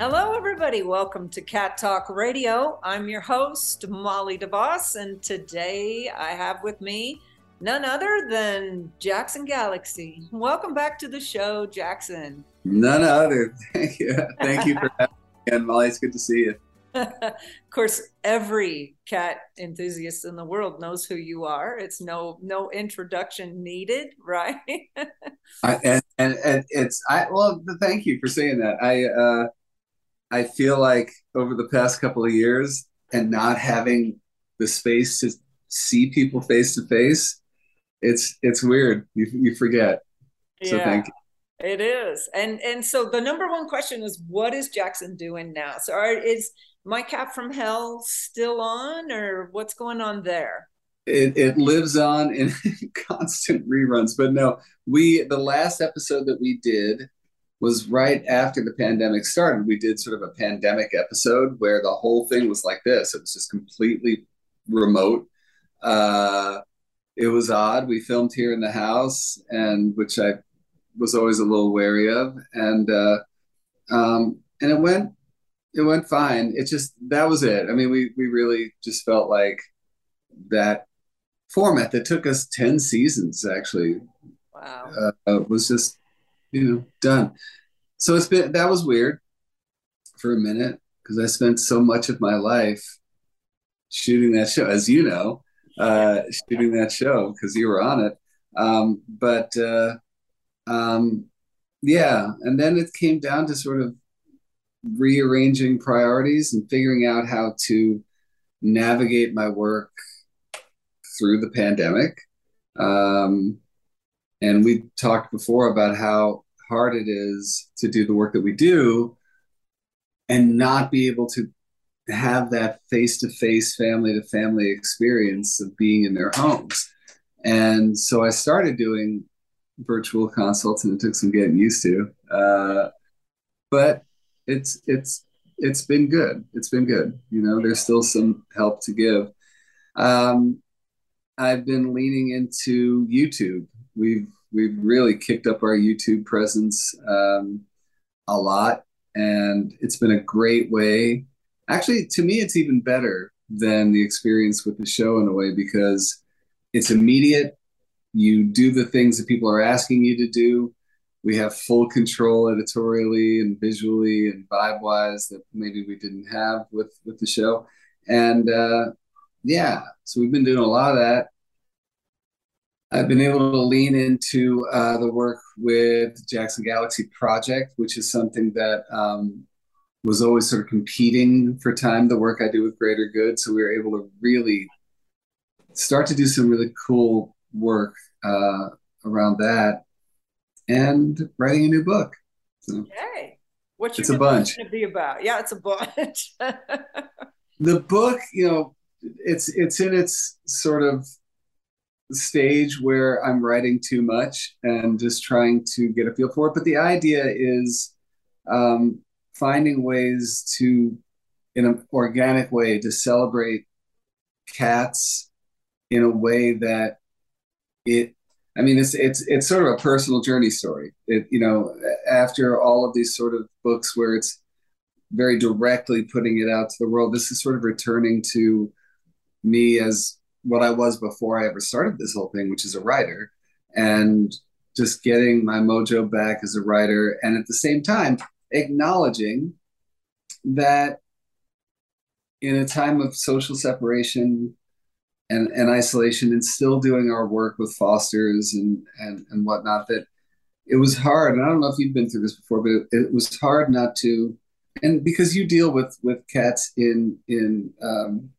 Hello, everybody. Welcome to Cat Talk Radio. I'm your host, Molly DeVos, and today I have with me none other than Jackson Galaxy. Welcome back to the show, Jackson. None other. Thank you. Thank you for having me, and Molly. It's good to see you. of course, every cat enthusiast in the world knows who you are. It's no no introduction needed, right? I, and, and, and it's I well, thank you for saying that. I uh, I feel like over the past couple of years and not having the space to see people face to face, it's it's weird. You you forget. So yeah, thank you. It is. And and so the number one question is what is Jackson doing now? So are, is My Cat from Hell still on or what's going on there? It, it lives on in constant reruns but no we the last episode that we did was right after the pandemic started. We did sort of a pandemic episode where the whole thing was like this. It was just completely remote. Uh, it was odd. We filmed here in the house, and which I was always a little wary of, and uh, um, and it went it went fine. It just that was it. I mean, we we really just felt like that format that took us ten seasons actually. Wow, uh, was just you know, done. So it's been that was weird for a minute because I spent so much of my life shooting that show, as you know, uh, shooting that show because you were on it. Um, but uh, um, yeah, and then it came down to sort of rearranging priorities and figuring out how to navigate my work through the pandemic. Um, and we talked before about how hard it is to do the work that we do and not be able to have that face to face, family to family experience of being in their homes. And so I started doing virtual consults and it took some getting used to. Uh, but it's, it's, it's been good. It's been good. You know, there's still some help to give. Um, I've been leaning into YouTube we've we've really kicked up our YouTube presence um, a lot, and it's been a great way. Actually, to me, it's even better than the experience with the show in a way because it's immediate. You do the things that people are asking you to do. We have full control editorially and visually and vibe wise that maybe we didn't have with with the show. And uh, yeah, so we've been doing a lot of that I've been able to lean into uh, the work with Jackson Galaxy Project, which is something that um, was always sort of competing for time, the work I do with Greater Good. So we were able to really start to do some really cool work uh, around that and writing a new book. So okay. What's it's a bunch. to be about? Yeah, it's a bunch. the book, you know, it's it's in its sort of stage where I'm writing too much and just trying to get a feel for it. But the idea is um, finding ways to, in an organic way, to celebrate cats in a way that it. I mean, it's it's it's sort of a personal journey story. It you know, after all of these sort of books where it's very directly putting it out to the world, this is sort of returning to me as what I was before I ever started this whole thing, which is a writer, and just getting my mojo back as a writer, and at the same time acknowledging that in a time of social separation and, and isolation, and still doing our work with fosters and and and whatnot, that it was hard. And I don't know if you've been through this before, but it, it was hard not to. And because you deal with with cats in in um,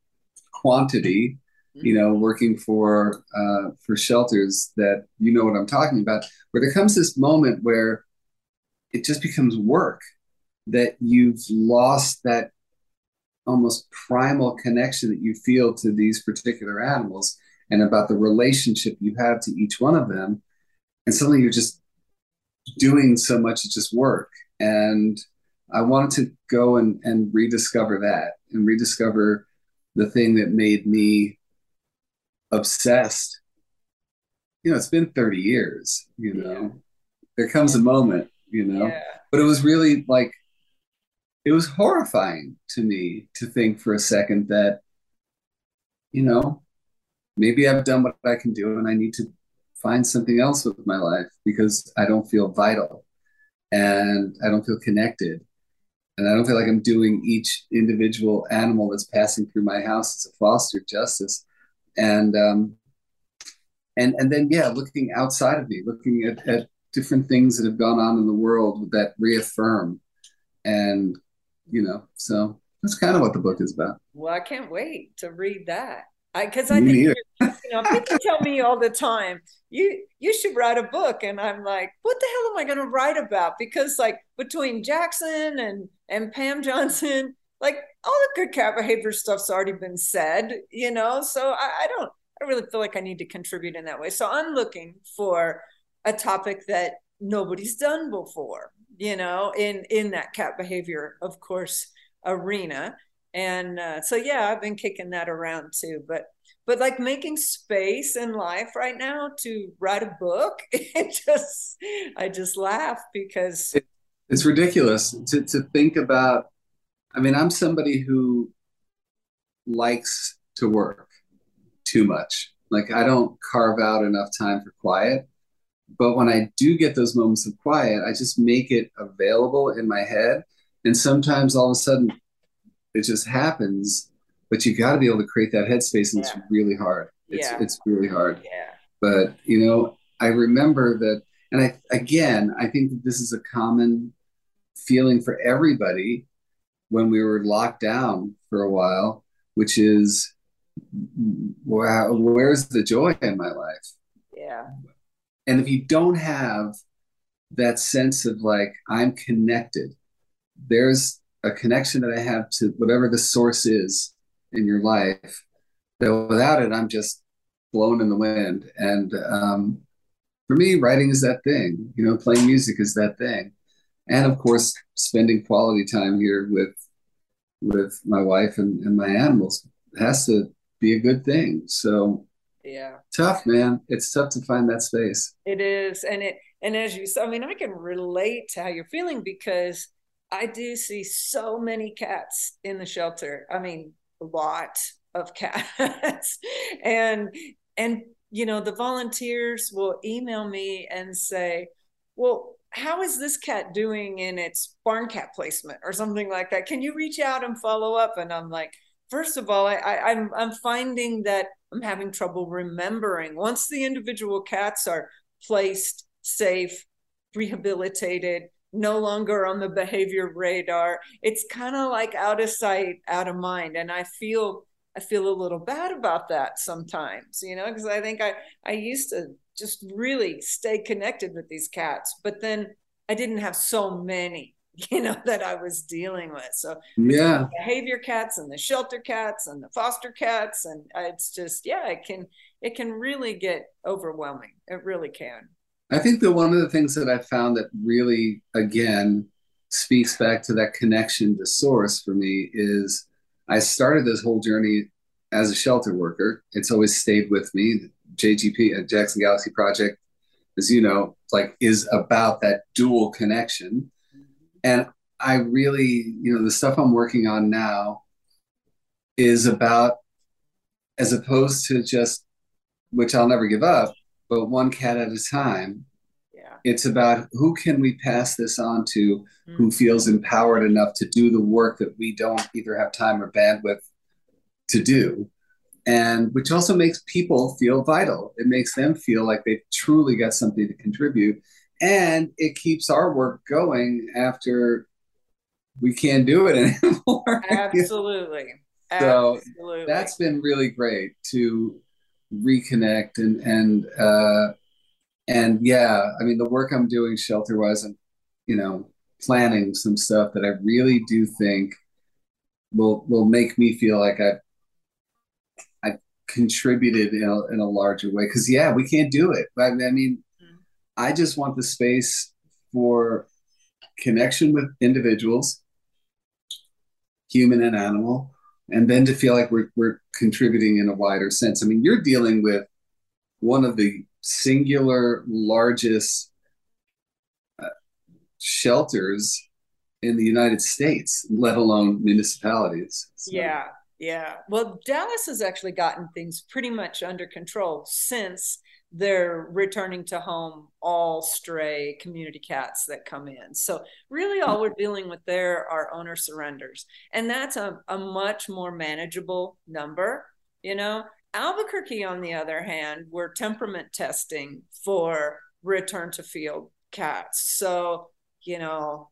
quantity you know, working for uh, for shelters that you know what I'm talking about, where there comes this moment where it just becomes work that you've lost that almost primal connection that you feel to these particular animals and about the relationship you have to each one of them. And suddenly you're just doing so much, it's just work. And I wanted to go and, and rediscover that and rediscover the thing that made me obsessed. You know, it's been 30 years, you know. Yeah. There comes a moment, you know. Yeah. But it was really like it was horrifying to me to think for a second that, you know, maybe I've done what I can do and I need to find something else with my life because I don't feel vital and I don't feel connected. And I don't feel like I'm doing each individual animal that's passing through my house as a foster justice. And um, and and then yeah, looking outside of me, looking at, at different things that have gone on in the world that reaffirm and you know, so that's kind of what the book is about. Well, I can't wait to read that. I because I think you know people tell me all the time you you should write a book and I'm like what the hell am I going to write about because like between Jackson and and Pam Johnson like all the good cat behavior stuff's already been said you know so I, I don't I really feel like I need to contribute in that way so I'm looking for a topic that nobody's done before you know, in in that cat behavior, of course, arena. And uh, so yeah, I've been kicking that around too. But but like making space in life right now to write a book, it just I just laugh because it, it's ridiculous to to think about. I mean, I'm somebody who likes to work too much. Like I don't carve out enough time for quiet. But when I do get those moments of quiet, I just make it available in my head. And sometimes all of a sudden it just happens. But you got to be able to create that headspace, and yeah. it's really hard. It's yeah. it's really hard. Yeah. But you know, I remember that, and I again, I think that this is a common feeling for everybody when we were locked down for a while, which is, wow, where's the joy in my life? Yeah. And if you don't have that sense of like, I'm connected, there's a connection that I have to whatever the source is in your life, that without it, I'm just blown in the wind. And um, for me, writing is that thing, you know, playing music is that thing. And of course, spending quality time here with with my wife and, and my animals has to be a good thing. So yeah. tough man. It's tough to find that space. It is and it and as you saw i mean i can relate to how you're feeling because i do see so many cats in the shelter. I mean a lot of cats. And and you know the volunteers will email me and say well how is this cat doing in its barn cat placement or something like that can you reach out and follow up and i'm like first of all I, I i'm i'm finding that I'm having trouble remembering. Once the individual cats are placed safe, rehabilitated, no longer on the behavior radar, it's kind of like out of sight, out of mind. And I feel I feel a little bad about that sometimes, you know, because I think I I used to just really stay connected with these cats, but then I didn't have so many you know that I was dealing with. So yeah, behavior cats and the shelter cats and the foster cats, and it's just yeah, it can it can really get overwhelming. It really can. I think that one of the things that I found that really again speaks back to that connection to source for me is I started this whole journey as a shelter worker. It's always stayed with me. JGP, uh, Jackson Galaxy Project, as you know, like is about that dual connection and I really, you know, the stuff I'm working on now is about, as opposed to just, which I'll never give up, but one cat at a time. Yeah. It's about who can we pass this on to mm-hmm. who feels empowered enough to do the work that we don't either have time or bandwidth to do. And which also makes people feel vital. It makes them feel like they've truly got something to contribute and it keeps our work going after we can't do it anymore. Absolutely. so Absolutely. that's been really great to reconnect and and uh, and yeah, I mean the work I'm doing shelter wise and you know planning some stuff that I really do think will will make me feel like I've I've contributed in a, in a larger way. Because yeah, we can't do it. I, I mean, mm-hmm. I just want the space for connection with individuals, human and animal, and then to feel like we're we're contributing in a wider sense. I mean, you're dealing with one of the singular largest uh, shelters in the United States, let alone municipalities. So. Yeah, yeah. Well, Dallas has actually gotten things pretty much under control since they're returning to home all stray community cats that come in. So, really, all we're dealing with there are owner surrenders. And that's a, a much more manageable number. You know, Albuquerque, on the other hand, we're temperament testing for return to field cats. So, you know,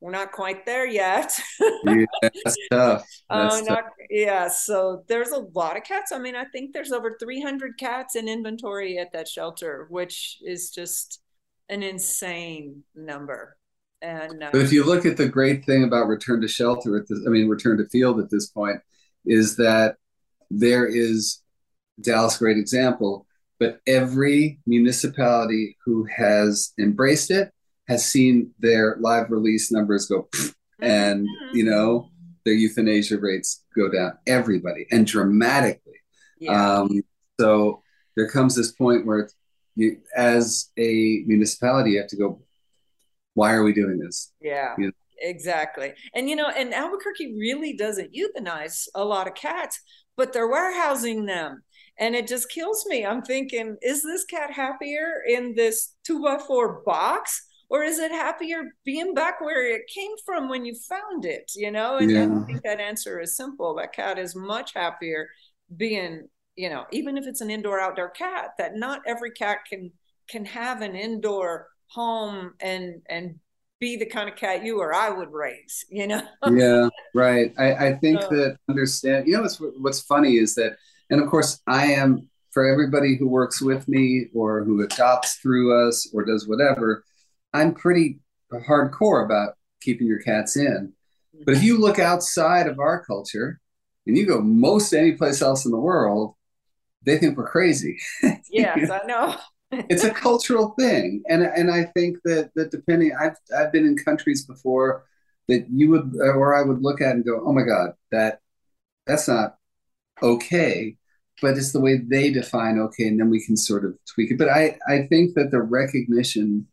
we're not quite there yet. yeah, that's tough. That's uh, not, yeah, so there's a lot of cats. I mean, I think there's over 300 cats in inventory at that shelter, which is just an insane number. And uh, but if you look at the great thing about return to shelter at this, I mean, return to field at this point, is that there is Dallas, great example, but every municipality who has embraced it has seen their live release numbers go and mm-hmm. you know their euthanasia rates go down everybody and dramatically yeah. um, so there comes this point where you as a municipality you have to go why are we doing this yeah you know? exactly and you know and albuquerque really doesn't euthanize a lot of cats but they're warehousing them and it just kills me i'm thinking is this cat happier in this two by four box or is it happier being back where it came from when you found it you know and, yeah. i think that answer is simple that cat is much happier being you know even if it's an indoor outdoor cat that not every cat can can have an indoor home and and be the kind of cat you or I would raise, you know? yeah, right. I, I think so, that understand, you know, what's, what's funny is that, and of course I am for everybody who works with me or who adopts through us or does whatever, I'm pretty hardcore about keeping your cats in. But if you look outside of our culture and you go most any place else in the world, they think we're crazy. Yes, I know. it's a cultural thing, and and I think that that depending, I've I've been in countries before that you would or I would look at and go, oh my god, that that's not okay. But it's the way they define okay, and then we can sort of tweak it. But I I think that the recognition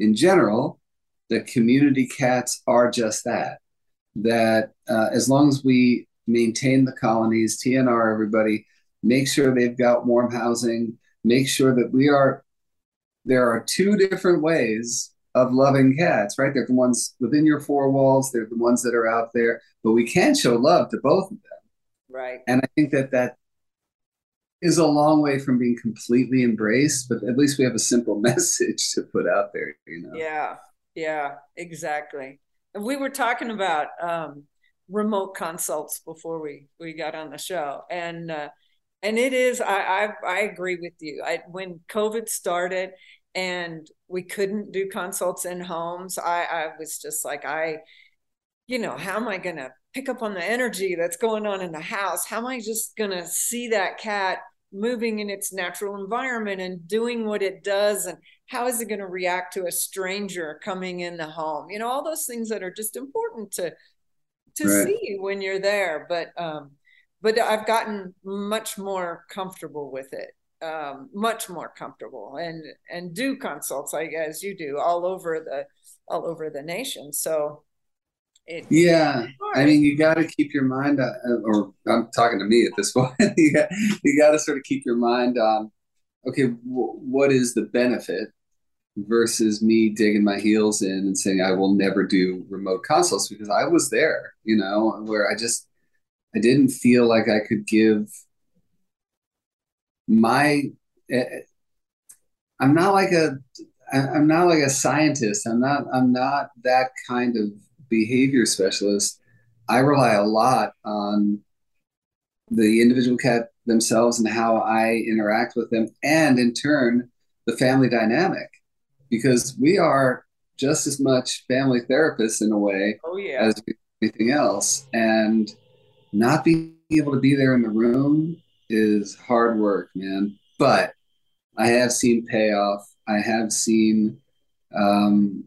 in general, the community cats are just that. That uh, as long as we maintain the colonies, TNR, everybody, make sure they've got warm housing, make sure that we are, there are two different ways of loving cats, right? They're the ones within your four walls, they're the ones that are out there, but we can show love to both of them. Right. And I think that that is a long way from being completely embraced, but at least we have a simple message to put out there, you know? Yeah, yeah, exactly. And we were talking about um, remote consults before we we got on the show, and uh, and it is I, I I agree with you. I when COVID started and we couldn't do consults in homes, I I was just like I, you know, how am I gonna pick up on the energy that's going on in the house? How am I just gonna see that cat moving in its natural environment and doing what it does? And how is it going to react to a stranger coming in the home? You know all those things that are just important to to right. see when you're there. But um but i've gotten much more comfortable with it um much more comfortable. And and do consults like as you do all over the all over the nation. So it, yeah, I mean, you got to keep your mind, on, or I'm talking to me at this point. you got, you got to sort of keep your mind on, okay, w- what is the benefit versus me digging my heels in and saying I will never do remote consults because I was there, you know, where I just I didn't feel like I could give my. Uh, I'm not like a I'm not like a scientist. I'm not I'm not that kind of behavior specialist, I rely a lot on the individual cat themselves and how I interact with them, and in turn, the family dynamic, because we are just as much family therapists in a way oh, yeah. as anything else. And not being able to be there in the room is hard work, man. But I have seen payoff. I have seen um,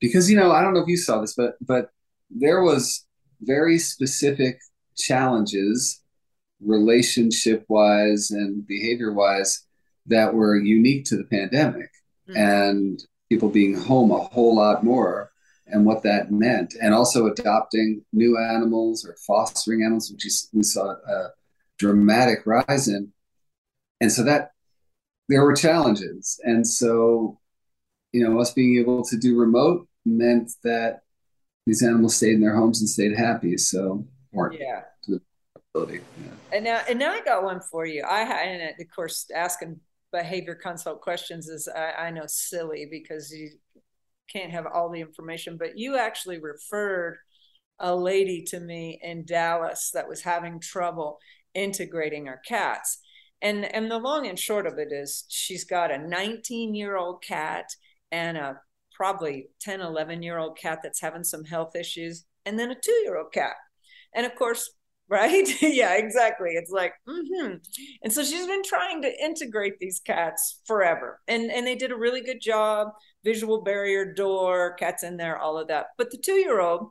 because you know I don't know if you saw this, but but there was very specific challenges relationship wise and behavior wise that were unique to the pandemic mm-hmm. and people being home a whole lot more and what that meant. And also adopting new animals or fostering animals which we saw a dramatic rise in. And so that there were challenges. And so you know us being able to do remote meant that these animals stayed in their homes and stayed happy so yeah. Yeah. And now, and now I got one for you. I and of course asking behavior consult questions is I, I know silly because you can't have all the information, but you actually referred a lady to me in Dallas that was having trouble integrating her cats. And and the long and short of it is she's got a 19 year old cat and a probably 10, 11 year old cat that's having some health issues, and then a two year old cat. And of course, right? yeah, exactly. It's like, mm-hmm. and so she's been trying to integrate these cats forever, and and they did a really good job. Visual barrier door, cats in there, all of that. But the two year old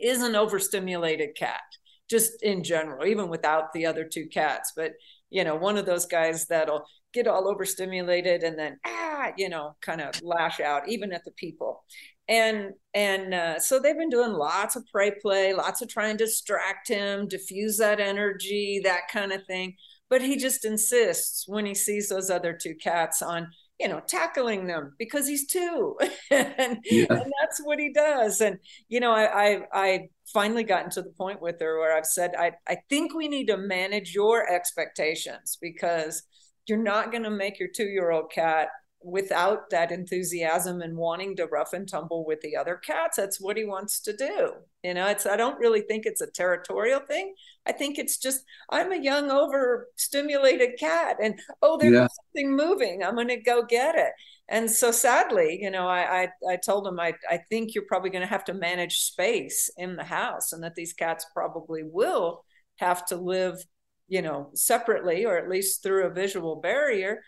is an overstimulated cat, just in general, even without the other two cats. But you know, one of those guys that'll get all overstimulated and then ah, you know, kind of lash out even at the people. And and uh, so they've been doing lots of prey play lots of trying to distract him diffuse that energy that kind of thing. But he just insists when he sees those other two cats on you know tackling them because he's two. And, yeah. and, that's what he does. And you know I, I i finally gotten to the point with her where i've said i i think we need to manage your expectations because you're not going to make your two year old cat without that enthusiasm and wanting to rough and tumble with the other cats. That's what he wants to do. You know it's i don't really think it's a territorial thing. I think it's just i'm a young overstimulated cat and oh there's yeah. something moving. I'm going to go get it. And so sadly you know I, I i, told him i i think you're probably going to have to manage space in the house and that these cats probably will have to live you know separately or at least through a visual barrier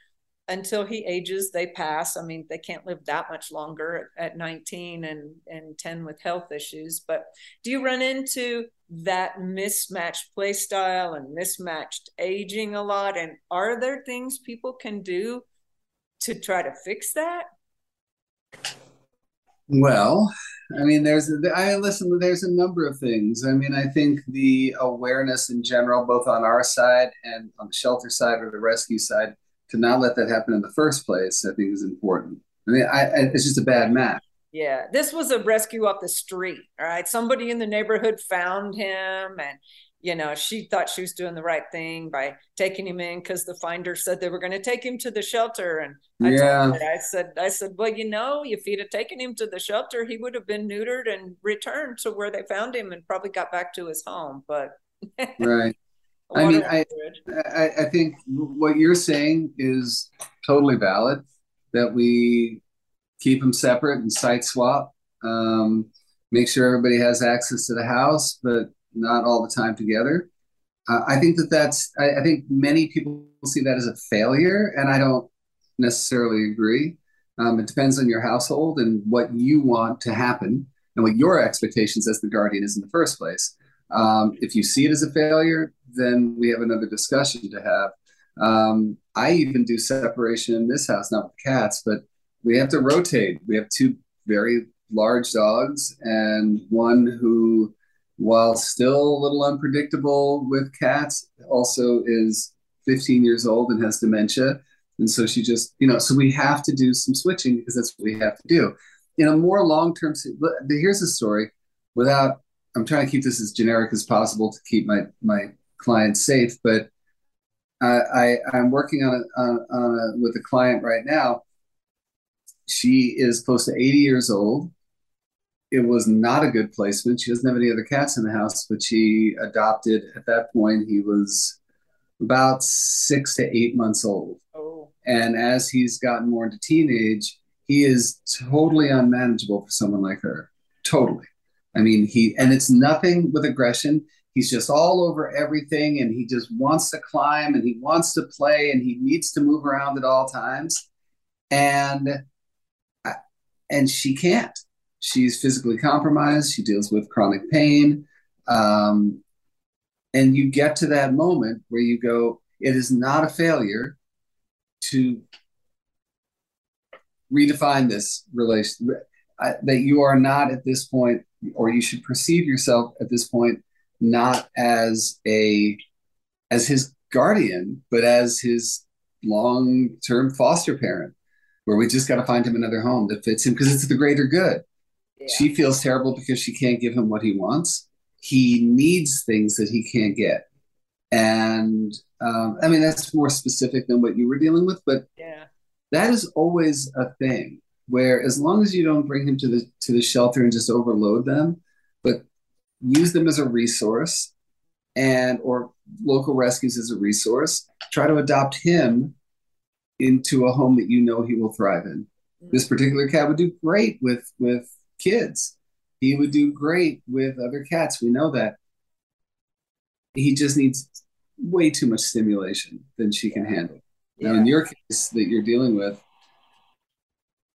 until he ages they pass. I mean they can't live that much longer at, at 19 and and 10 with health issues. But do you run into that mismatched play style and mismatched aging a lot? And are there things people can do to try to fix that? Well i mean there's i listen there's a number of things i mean i think the awareness in general both on our side and on the shelter side or the rescue side to not let that happen in the first place, I think is important. I mean, I, I, it's just a bad match. Yeah, this was a rescue off the street. All right, somebody in the neighborhood found him, and you know she thought she was doing the right thing by taking him in because the finder said they were going to take him to the shelter. And I yeah, her, I said, I said, well, you know, if he'd have taken him to the shelter, he would have been neutered and returned to where they found him, and probably got back to his home. But right. I mean, I, I, I think what you're saying is totally valid. That we keep them separate and site swap. Um, make sure everybody has access to the house, but not all the time together. Uh, I think that that's. I, I, think many people see that as a failure, and I don't necessarily agree. Um, it depends on your household and what you want to happen, and what your expectations as the guardian is in the first place. Um, if you see it as a failure, then we have another discussion to have. Um, I even do separation in this house, not with cats, but we have to rotate. We have two very large dogs and one who, while still a little unpredictable with cats, also is 15 years old and has dementia. And so she just, you know, so we have to do some switching because that's what we have to do. In a more long term, here's a story without I'm trying to keep this as generic as possible to keep my my clients safe. But I, I am working on a, on, on a, with a client right now. She is close to 80 years old. It was not a good placement. She doesn't have any other cats in the house, but she adopted at that point. He was about six to eight months old. Oh. And as he's gotten more into teenage, he is totally unmanageable for someone like her. Totally. I mean, he, and it's nothing with aggression. He's just all over everything and he just wants to climb and he wants to play and he needs to move around at all times. And, and she can't. She's physically compromised. She deals with chronic pain. Um, and you get to that moment where you go, it is not a failure to redefine this relation that you are not at this point or you should perceive yourself at this point not as a as his guardian but as his long-term foster parent where we just got to find him another home that fits him because it's the greater good yeah. she feels terrible because she can't give him what he wants he needs things that he can't get and um, i mean that's more specific than what you were dealing with but yeah that is always a thing where as long as you don't bring him to the to the shelter and just overload them but use them as a resource and or local rescues as a resource try to adopt him into a home that you know he will thrive in mm-hmm. this particular cat would do great with with kids he would do great with other cats we know that he just needs way too much stimulation than she can handle now, in your case that you're dealing with,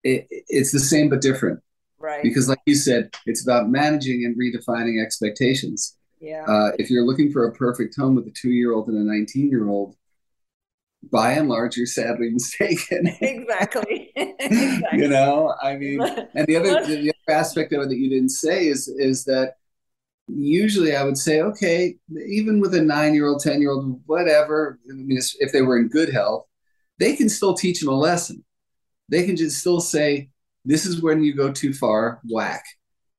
it, it's the same but different. Right. Because, like you said, it's about managing and redefining expectations. Yeah. Uh, if you're looking for a perfect home with a two year old and a 19 year old, by and large, you're sadly mistaken. exactly. Exactly. You know, I mean, and the other, the other aspect of it that you didn't say is is that usually I would say, okay, even with a nine year old, 10 year old, whatever, I mean, if they were in good health, they can still teach them a lesson. They can just still say, this is when you go too far, whack.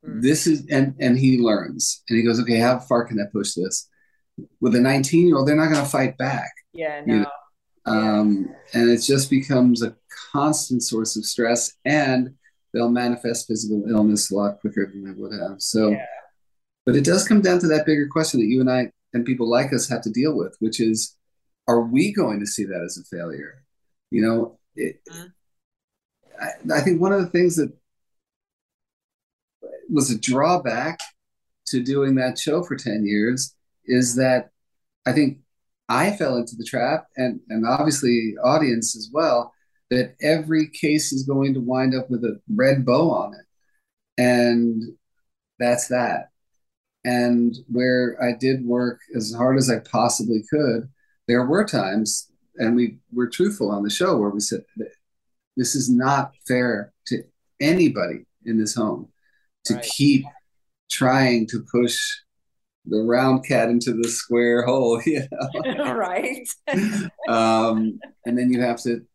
Mm. This is, and, and he learns and he goes, okay, how far can I push this? With a 19 year old, they're not going to fight back. Yeah, no. You know? Um, and it just becomes a constant source of stress and they'll manifest physical illness a lot quicker than they would have. So, yeah. but it does come down to that bigger question that you and I and people like us have to deal with, which is, are we going to see that as a failure? You know, it, mm-hmm. I, I think one of the things that was a drawback to doing that show for 10 years is that I think I fell into the trap and, and obviously audience as well, that every case is going to wind up with a red bow on it. And that's that. And where I did work as hard as I possibly could, there were times and we were truthful on the show where we said this is not fair to anybody in this home to right. keep trying to push the round cat into the square hole you know right um, and then you have to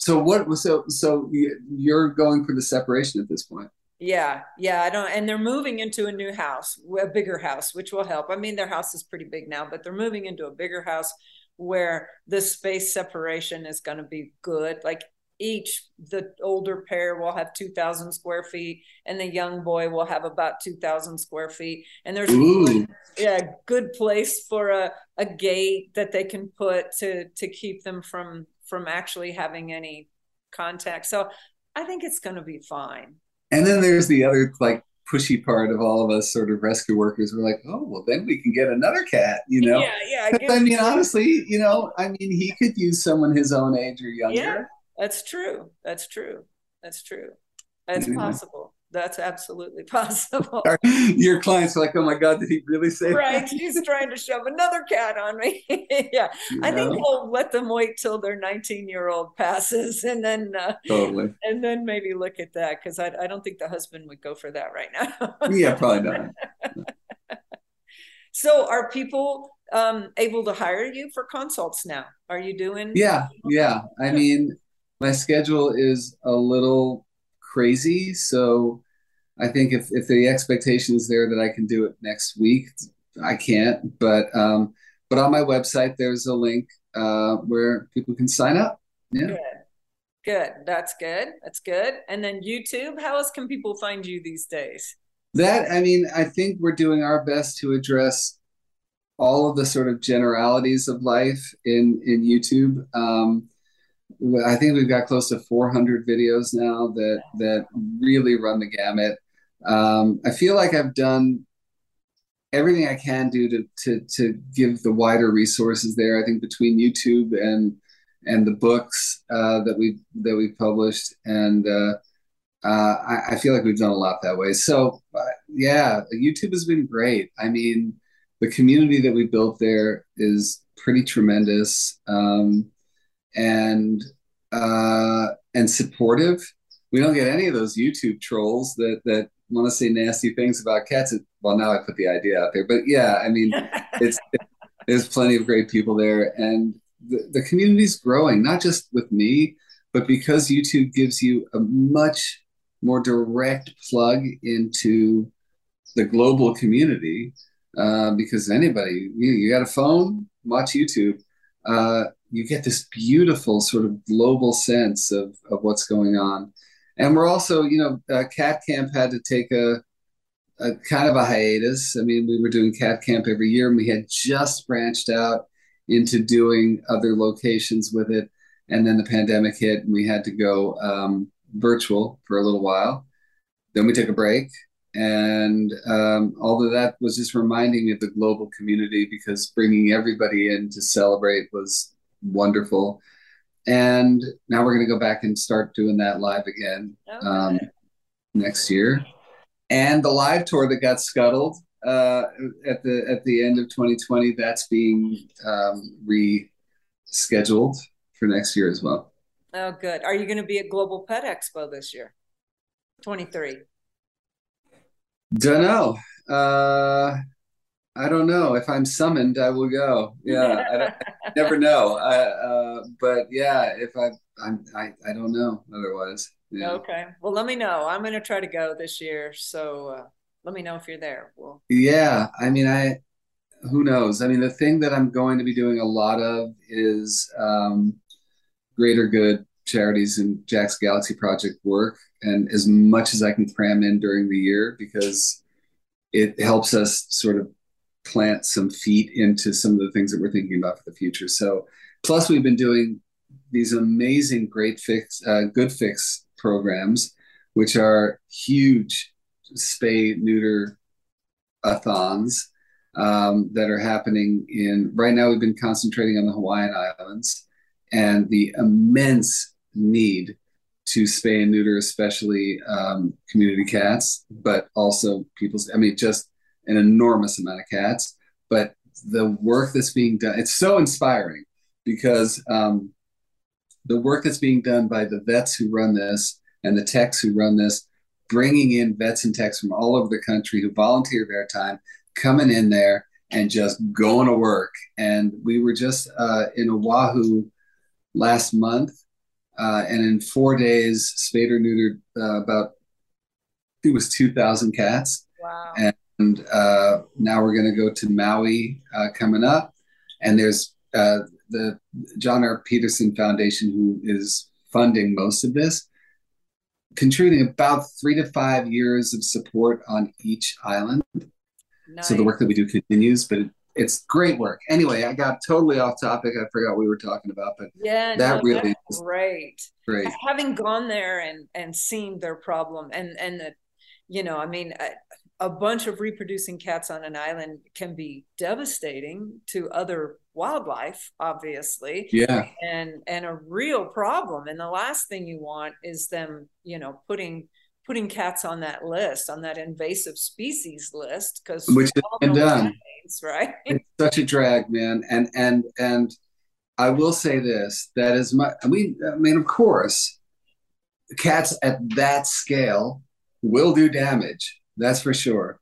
so what was so so you're going for the separation at this point yeah yeah i don't and they're moving into a new house a bigger house which will help i mean their house is pretty big now but they're moving into a bigger house where the space separation is going to be good. Like each, the older pair will have 2,000 square feet, and the young boy will have about 2,000 square feet. And there's a yeah, good place for a, a gate that they can put to to keep them from from actually having any contact. So I think it's going to be fine. And then there's the other like pushy part of all of us sort of rescue workers. We're like oh well then we can get another cat you know? Yeah yeah i mean honestly you know i mean he could use someone his own age or younger. Yeah that's true. That's true. That's true. That's anyway. possible that's absolutely possible. Your clients are like, oh my God, did he really say right. that? He's trying to shove another cat on me. yeah. You I think we'll let them wait till their 19 year old passes and then, uh, totally. And then maybe look at that because I, I don't think the husband would go for that right now. yeah, probably not. so are people um, able to hire you for consults now? Are you doing? Yeah. Yeah. I mean, my schedule is a little crazy. So I think if, if the expectation is there that I can do it next week, I can't. But um, but on my website, there's a link uh, where people can sign up. Yeah. Good. Good. That's good. That's good. And then YouTube, how else can people find you these days? That, I mean, I think we're doing our best to address all of the sort of generalities of life in in YouTube. Um, I think we've got close to 400 videos now that that really run the gamut. Um, I feel like I've done everything I can do to to to give the wider resources there. I think between YouTube and and the books uh, that we that we published, and uh, uh, I, I, feel like we've done a lot that way. So uh, yeah, YouTube has been great. I mean, the community that we built there is pretty tremendous, um, and uh, and supportive. We don't get any of those YouTube trolls that that want to say nasty things about cats. Well, now I put the idea out there, but yeah, I mean, it's it, there's plenty of great people there, and the, the community's growing. Not just with me, but because YouTube gives you a much more direct plug into the global community. Uh, because anybody, you, you got a phone, watch YouTube. Uh, you get this beautiful sort of global sense of, of what's going on and we're also, you know, uh, Cat Camp had to take a, a kind of a hiatus. I mean, we were doing Cat Camp every year, and we had just branched out into doing other locations with it. And then the pandemic hit, and we had to go um, virtual for a little while. Then we took a break, and um, of that was just reminding me of the global community because bringing everybody in to celebrate was wonderful and now we're going to go back and start doing that live again okay. um, next year. And the live tour that got scuttled uh, at the at the end of 2020, that's being um, rescheduled for next year as well. Oh, good. Are you going to be at Global Pet Expo this year? 23. Don't know. Uh, I don't know. If I'm summoned, I will go. Yeah, I, I never know. I, uh, but yeah, if I, I'm, I, I don't know. Otherwise, yeah. okay. Well, let me know. I'm going to try to go this year. So uh, let me know if you're there. Well, yeah. I mean, I. Who knows? I mean, the thing that I'm going to be doing a lot of is um, greater good charities and Jackson Galaxy Project work, and as much as I can cram in during the year because it helps us sort of plant some feet into some of the things that we're thinking about for the future. So, plus we've been doing these amazing great fix, uh, good fix programs, which are huge spay neuter athons um, that are happening in right now. We've been concentrating on the Hawaiian Islands and the immense need to spay and neuter, especially um, community cats, but also people's. I mean, just an enormous amount of cats, but the work that's being done, it's so inspiring because um, the work that's being done by the vets who run this and the techs who run this, bringing in vets and techs from all over the country who volunteer their time, coming in there and just going to work. And we were just uh, in Oahu last month, uh, and in four days, spayed or neutered uh, about it was two thousand cats. Wow! And and uh, now we're going to go to Maui uh, coming up. And there's uh, the John R. Peterson Foundation, who is funding most of this, contributing about three to five years of support on each island. Nice. So the work that we do continues, but it, it's great work. Anyway, I got totally off topic. I forgot what we were talking about, but yeah, that no, really is great. Great. Having gone there and and seen their problem and and the, you know, I mean, a bunch of reproducing cats on an island can be devastating to other wildlife obviously. Yeah. And and a real problem. And the last thing you want is them you know putting putting cats on that list on that invasive species list because which has been done means, right? It's such a drag man. And and and i will say this that is my i mean i mean of course cats at that scale will do damage that's for sure.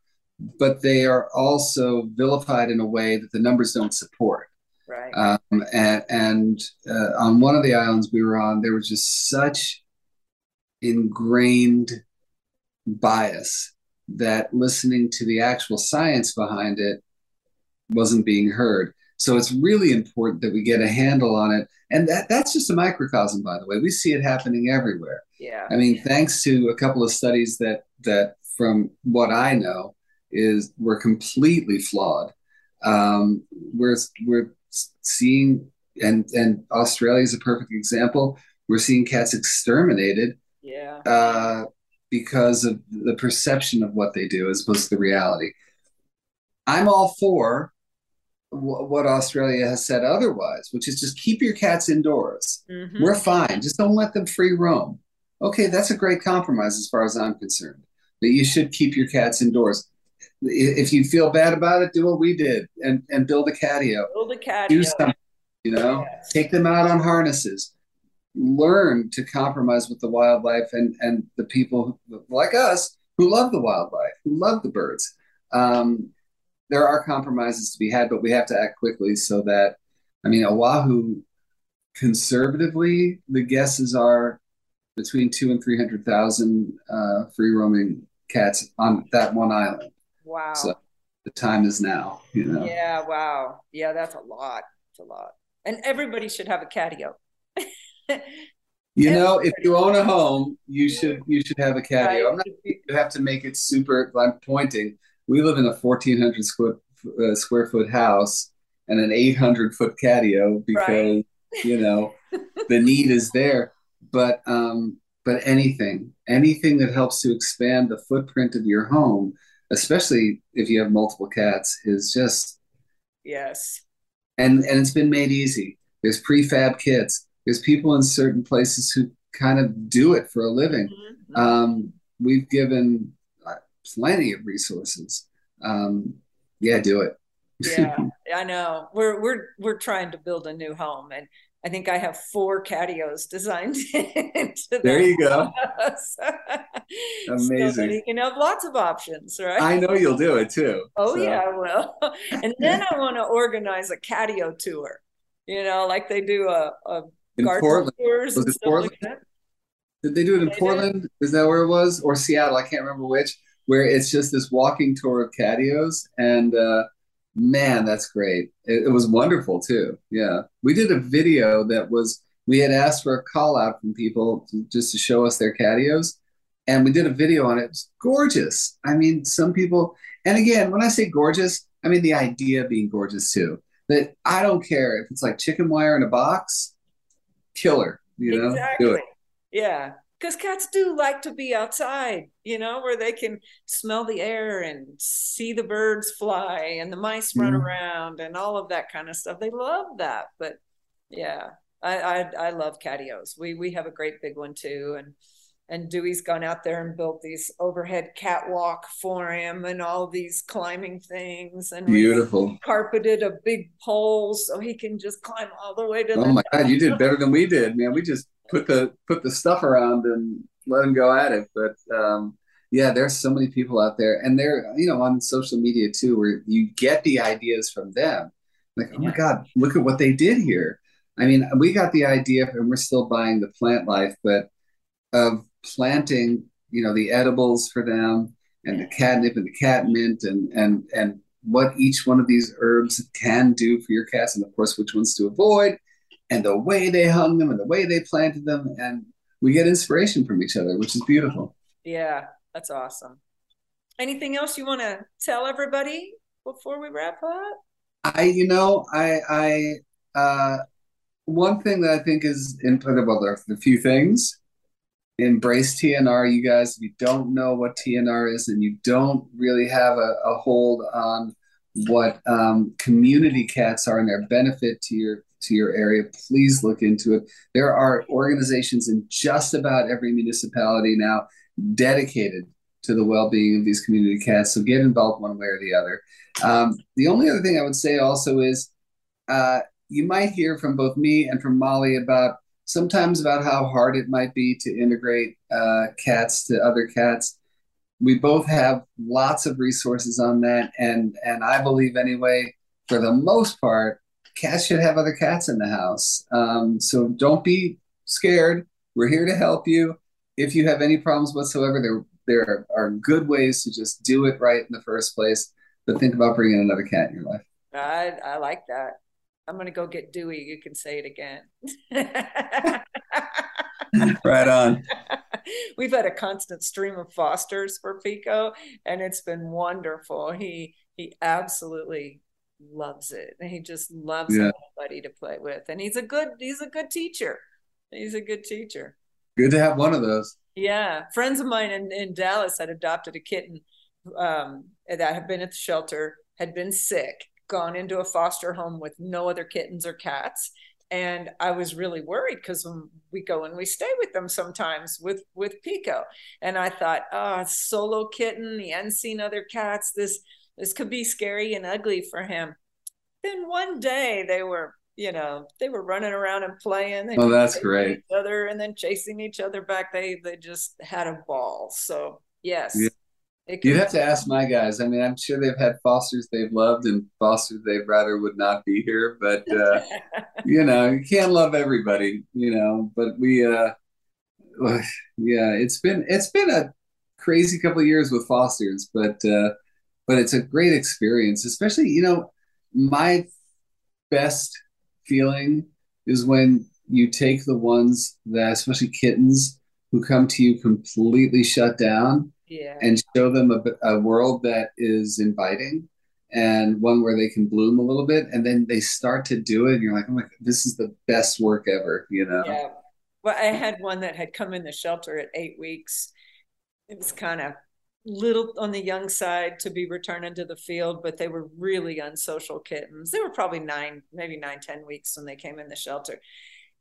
But they are also vilified in a way that the numbers don't support. Right. Um, and, and uh, on one of the islands we were on, there was just such ingrained bias that listening to the actual science behind it wasn't being heard. So it's really important that we get a handle on it. And that, that's just a microcosm, by the way. We see it happening everywhere. Yeah. I mean, thanks to a couple of studies that that from what I know, is we're completely flawed. Um, we're we're seeing and and Australia is a perfect example. We're seeing cats exterminated. Yeah. Uh, because of the perception of what they do as opposed to the reality. I'm all for what Australia has said otherwise, which is just keep your cats indoors. Mm-hmm. We're fine. Just don't let them free roam. Okay, that's a great compromise as far as I'm concerned. But you should keep your cats indoors. If you feel bad about it, do what we did and, and build a catio. Build a catio. Do something, you know, yes. take them out on harnesses. Learn to compromise with the wildlife and, and the people like us who love the wildlife, who love the birds. Um, there are compromises to be had, but we have to act quickly so that, I mean, Oahu, conservatively, the guesses are between two and 300,000 uh, free roaming cats on that one island. Wow. So the time is now, you know? Yeah, wow. Yeah, that's a lot. It's a lot. And everybody should have a catio. you know, if you own a home, you should you should have a catio. Not, you have to make it super. I'm pointing we live in a 1400 square, uh, square foot house and an 800 foot catio because right. you know the need is there but um but anything anything that helps to expand the footprint of your home especially if you have multiple cats is just yes and and it's been made easy there's prefab kits there's people in certain places who kind of do it for a living mm-hmm. um, we've given plenty of resources. Um, yeah, do it. yeah, I know. We're we're we're trying to build a new home, and I think I have four catios designed into There you go. Amazing. So you can have lots of options, right? I know you'll do it too. Oh so. yeah, I will. and then I want to organize a catio tour. You know, like they do a, a in Portland. tours was and stuff Portland? like that. Did they do it in they Portland? Did? Is that where it was? Or Seattle? I can't remember which where it's just this walking tour of catios and uh, man that's great. It, it, was wonderful too. Yeah. We did a video that was we had asked for a call out from people to, just to show us their catios and we did a video on it. It was gorgeous. I mean some people and again when i say gorgeous i mean the idea being gorgeous too. That i don't care if it's like chicken wire in a box killer you know? Exactly. do it. Yeah because cats do like to be outside, you know, where they can smell the air and see the birds fly and the mice run mm. around and all of that kind of stuff. They love that. But yeah, I, I, I love catios. We we have a great big one too, and and Dewey's gone out there and built these overhead catwalk for him and all these climbing things and beautiful carpeted a big pole so he can just climb all the way to. Oh my God, you did better than we did, man. We just put the put the stuff around and let them go at it. But um, yeah, there's so many people out there, and they're you know on social media too, where you get the ideas from them. Like, oh my God, look at what they did here. I mean, we got the idea, and we're still buying the plant life, but of planting, you know, the edibles for them and the catnip and the catmint and and and what each one of these herbs can do for your cats, and of course, which ones to avoid, and the way they hung them and the way they planted them. And we get inspiration from each other, which is beautiful. Yeah, that's awesome. Anything else you want to tell everybody before we wrap up? I, you know, I, I, uh, one thing that I think is in well, there are a few things. Embrace TNR, you guys. If you don't know what TNR is and you don't really have a, a hold on what um, community cats are and their benefit to your to your area, please look into it. There are organizations in just about every municipality now dedicated to the well-being of these community cats. So get involved one way or the other. Um, the only other thing I would say also is uh, you might hear from both me and from Molly about sometimes about how hard it might be to integrate uh, cats to other cats. We both have lots of resources on that, and and I believe anyway, for the most part, cats should have other cats in the house. Um, so don't be scared. We're here to help you. If you have any problems whatsoever, there there are good ways to just do it right in the first place. But think about bringing another cat in your life. I I like that. I'm gonna go get Dewey. You can say it again. right on. We've had a constant stream of fosters for Pico, and it's been wonderful. He he absolutely loves it. And he just loves yeah. everybody to play with. And he's a good he's a good teacher. He's a good teacher. Good to have one of those. Yeah, friends of mine in, in Dallas had adopted a kitten um, that had been at the shelter, had been sick, gone into a foster home with no other kittens or cats, and I was really worried because when we go and we stay with them sometimes with with Pico, and I thought, oh, solo kitten, he hadn't seen other cats. This this could be scary and ugly for him. Then one day they were, you know, they were running around and playing. oh, that's great. Each other and then chasing each other back. They they just had a ball. So yes. Yeah. You have to ask my guys. I mean, I'm sure they've had fosters they've loved and fosters they'd rather would not be here. But uh, you know, you can't love everybody. You know, but we, uh, yeah, it's been it's been a crazy couple of years with fosters, but uh, but it's a great experience. Especially, you know, my best feeling is when you take the ones that, especially kittens, who come to you completely shut down yeah. and show them a, a world that is inviting and one where they can bloom a little bit and then they start to do it and you're like oh my this is the best work ever you know yeah well i had one that had come in the shelter at eight weeks it was kind of little on the young side to be returned into the field but they were really unsocial kittens. They were probably nine maybe nine ten weeks when they came in the shelter.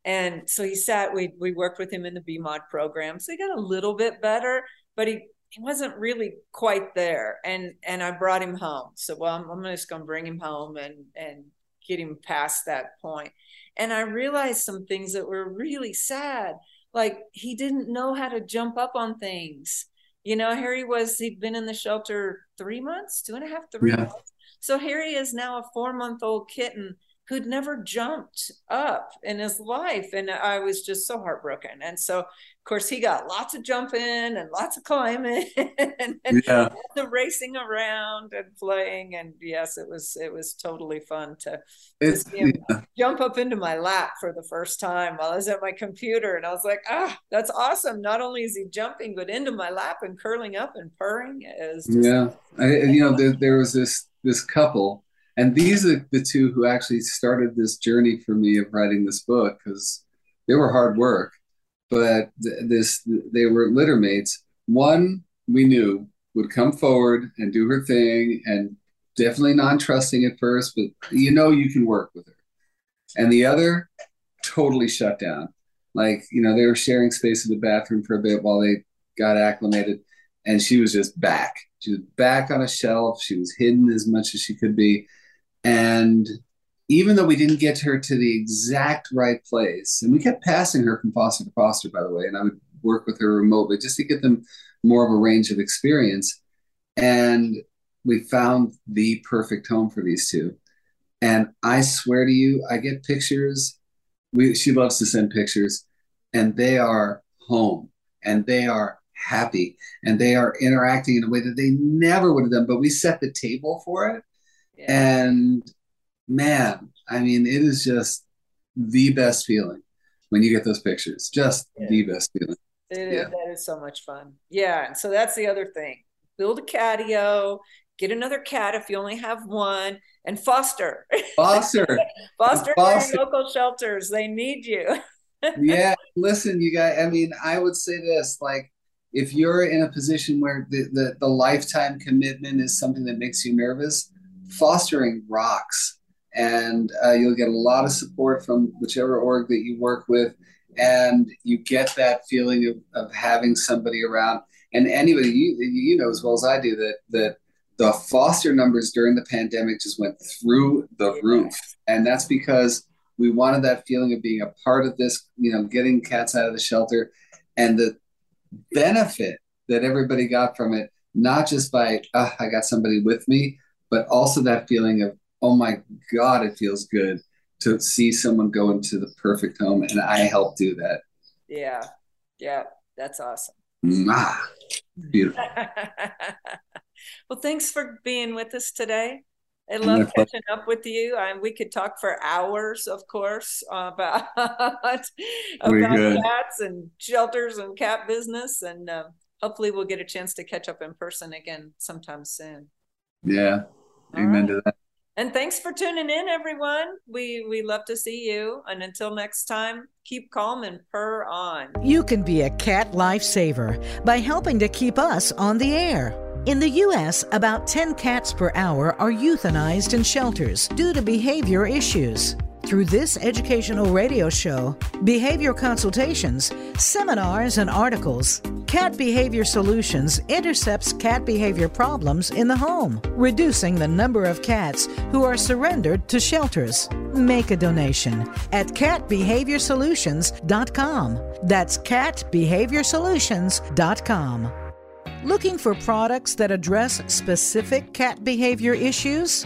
And so he sat we we worked with him in the bmod program. So he got a little bit better but he he wasn't really quite there. And and i brought him home. So well i'm, I'm just going to bring him home and and get him past that point. And i realized some things that were really sad. Like he didn't know how to jump up on things you know Harry was he'd been in the shelter three months two and a half three yeah. months so Harry is now a four month old kitten who'd never jumped up in his life. And I was just so heartbroken. And so, of course, he got lots of jumping and lots of climbing and, yeah. the racing around and playing. And yes, it was it was totally fun to, to see him yeah. jump up into my lap for the first time while I was at my computer. And I was like, ah, that's awesome. Not only is he jumping, but into my lap and curling up and purring. Is yeah. I, you know, there, there was this this couple and these are the two who actually started this journey for me of writing this book because they were hard work but this they were litter mates. One we knew would come forward and do her thing and definitely non-trusting at first but you know you can work with her. And the other totally shut down. Like you know they were sharing space in the bathroom for a bit while they got acclimated and she was just back. She was back on a shelf. She was hidden as much as she could be and even though we didn't get her to the exact right place, and we kept passing her from foster to foster, by the way, and I would work with her remotely just to get them more of a range of experience. And we found the perfect home for these two. And I swear to you, I get pictures. We, she loves to send pictures, and they are home and they are happy and they are interacting in a way that they never would have done. But we set the table for it and man, I mean, it is just the best feeling when you get those pictures. Just yeah. the best feeling. It yeah. is, that is so much fun. Yeah. And So that's the other thing. Build a catio, get another cat if you only have one, and foster. Foster. foster, foster. local shelters. They need you. yeah. Listen, you guys, I mean, I would say this like, if you're in a position where the, the, the lifetime commitment is something that makes you nervous, fostering rocks. And uh, you'll get a lot of support from whichever org that you work with. And you get that feeling of, of having somebody around. And anybody you, you know as well as i do that that the foster numbers during the pandemic just went through the roof. And that's because we wanted that feeling of being a part of this you know getting cats out of the shelter. And the benefit that everybody got from it not just by oh, i got somebody with me but also that feeling of, oh my God, it feels good to see someone go into the perfect home. And I help do that. Yeah. Yeah. That's awesome. Ah, beautiful. well, thanks for being with us today. I love catching up with you. and we could talk for hours, of course, about about cats and shelters and cat business, and uh, hopefully we'll get a chance to catch up in person again sometime soon. Yeah, Amen right. to that. And thanks for tuning in, everyone. We we love to see you. And until next time, keep calm and purr on. You can be a cat lifesaver by helping to keep us on the air. In the U.S., about 10 cats per hour are euthanized in shelters due to behavior issues. Through this educational radio show, behavior consultations, seminars, and articles, Cat Behavior Solutions intercepts cat behavior problems in the home, reducing the number of cats who are surrendered to shelters. Make a donation at catbehaviorsolutions.com. That's catbehaviorsolutions.com. Looking for products that address specific cat behavior issues?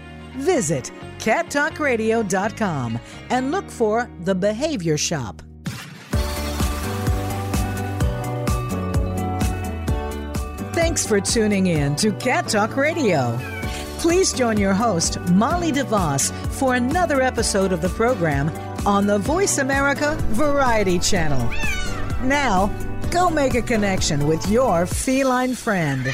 Visit cattalkradio.com and look for The Behavior Shop. Thanks for tuning in to Cat Talk Radio. Please join your host, Molly DeVoss, for another episode of the program on the Voice America Variety Channel. Now, go make a connection with your feline friend.